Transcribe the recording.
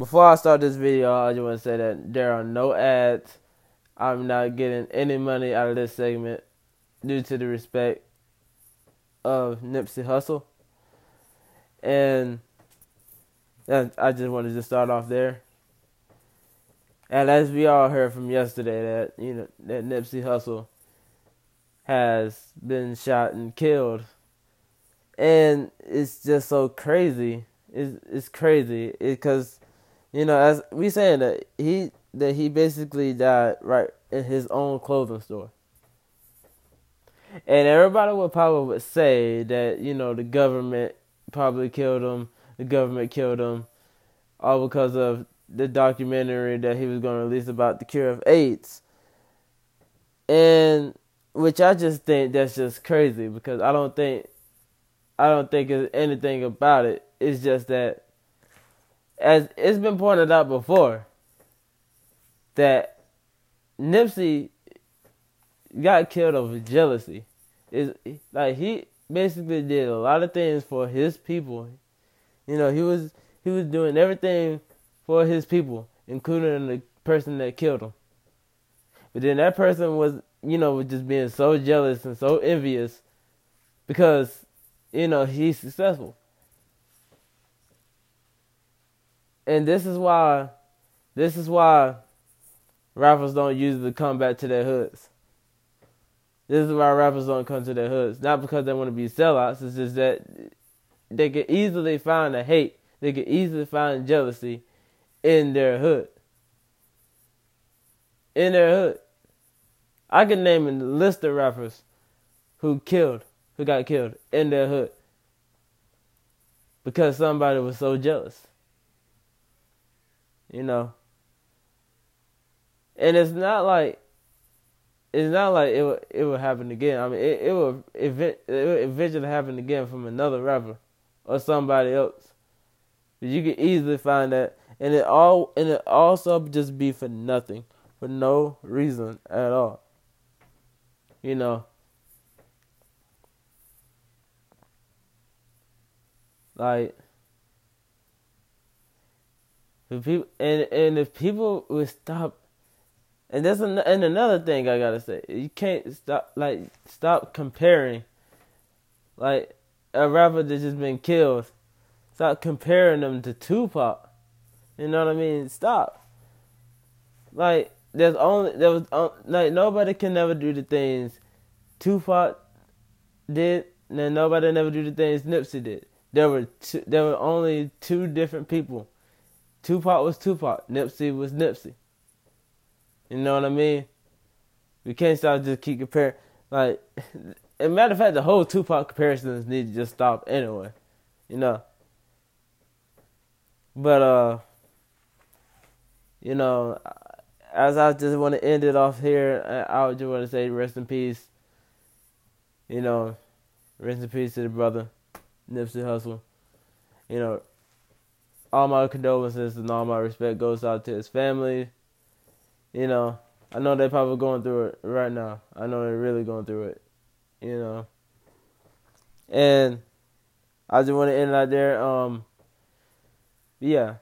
Before I start this video, I just want to say that there are no ads. I'm not getting any money out of this segment due to the respect of Nipsey Hussle. And I just wanted to start off there. And as we all heard from yesterday, that you know that Nipsey Hussle has been shot and killed, and it's just so crazy. It's it's crazy because you know, as we saying that he that he basically died right in his own clothing store. And everybody would probably would say that, you know, the government probably killed him, the government killed him, all because of the documentary that he was going to release about the cure of AIDS. And which I just think that's just crazy because I don't think I don't think it's anything about it. It's just that as it's been pointed out before, that Nipsey got killed over jealousy. Is like he basically did a lot of things for his people. You know, he was he was doing everything for his people, including the person that killed him. But then that person was, you know, was just being so jealous and so envious because, you know, he's successful. And this is why this is why rappers don't usually come back to their hoods. This is why rappers don't come to their hoods. Not because they want to be sellouts, it's just that they can easily find a hate, they can easily find jealousy in their hood. In their hood. I can name a list of rappers who killed, who got killed in their hood. Because somebody was so jealous you know. And it's not like it's not like it it will happen again. I mean, it, it will event, it will eventually happen again from another rapper or somebody else. But you can easily find that, and it all and it also just be for nothing, for no reason at all. You know. Like if people and and if people would stop, and that's an, and another thing I gotta say, you can't stop like stop comparing, like a rapper that just been killed, stop comparing them to Tupac. You know what I mean? Stop. Like there's only there was like nobody can never do the things Tupac did, and nobody never do the things Nipsey did. There were two, there were only two different people Tupac was Tupac. Nipsey was Nipsey. You know what I mean? We can't stop just keep comparing. Like, as a matter of fact, the whole Tupac comparisons need to just stop anyway. You know. But uh, you know, as I just want to end it off here, I just want to say rest in peace. You know, rest in peace to the brother, Nipsey Hussle. You know, all my condolences and all my respect goes out to his family. You know, I know they're probably going through it right now. I know they're really going through it. You know. And I just want to end out there. Um, yeah.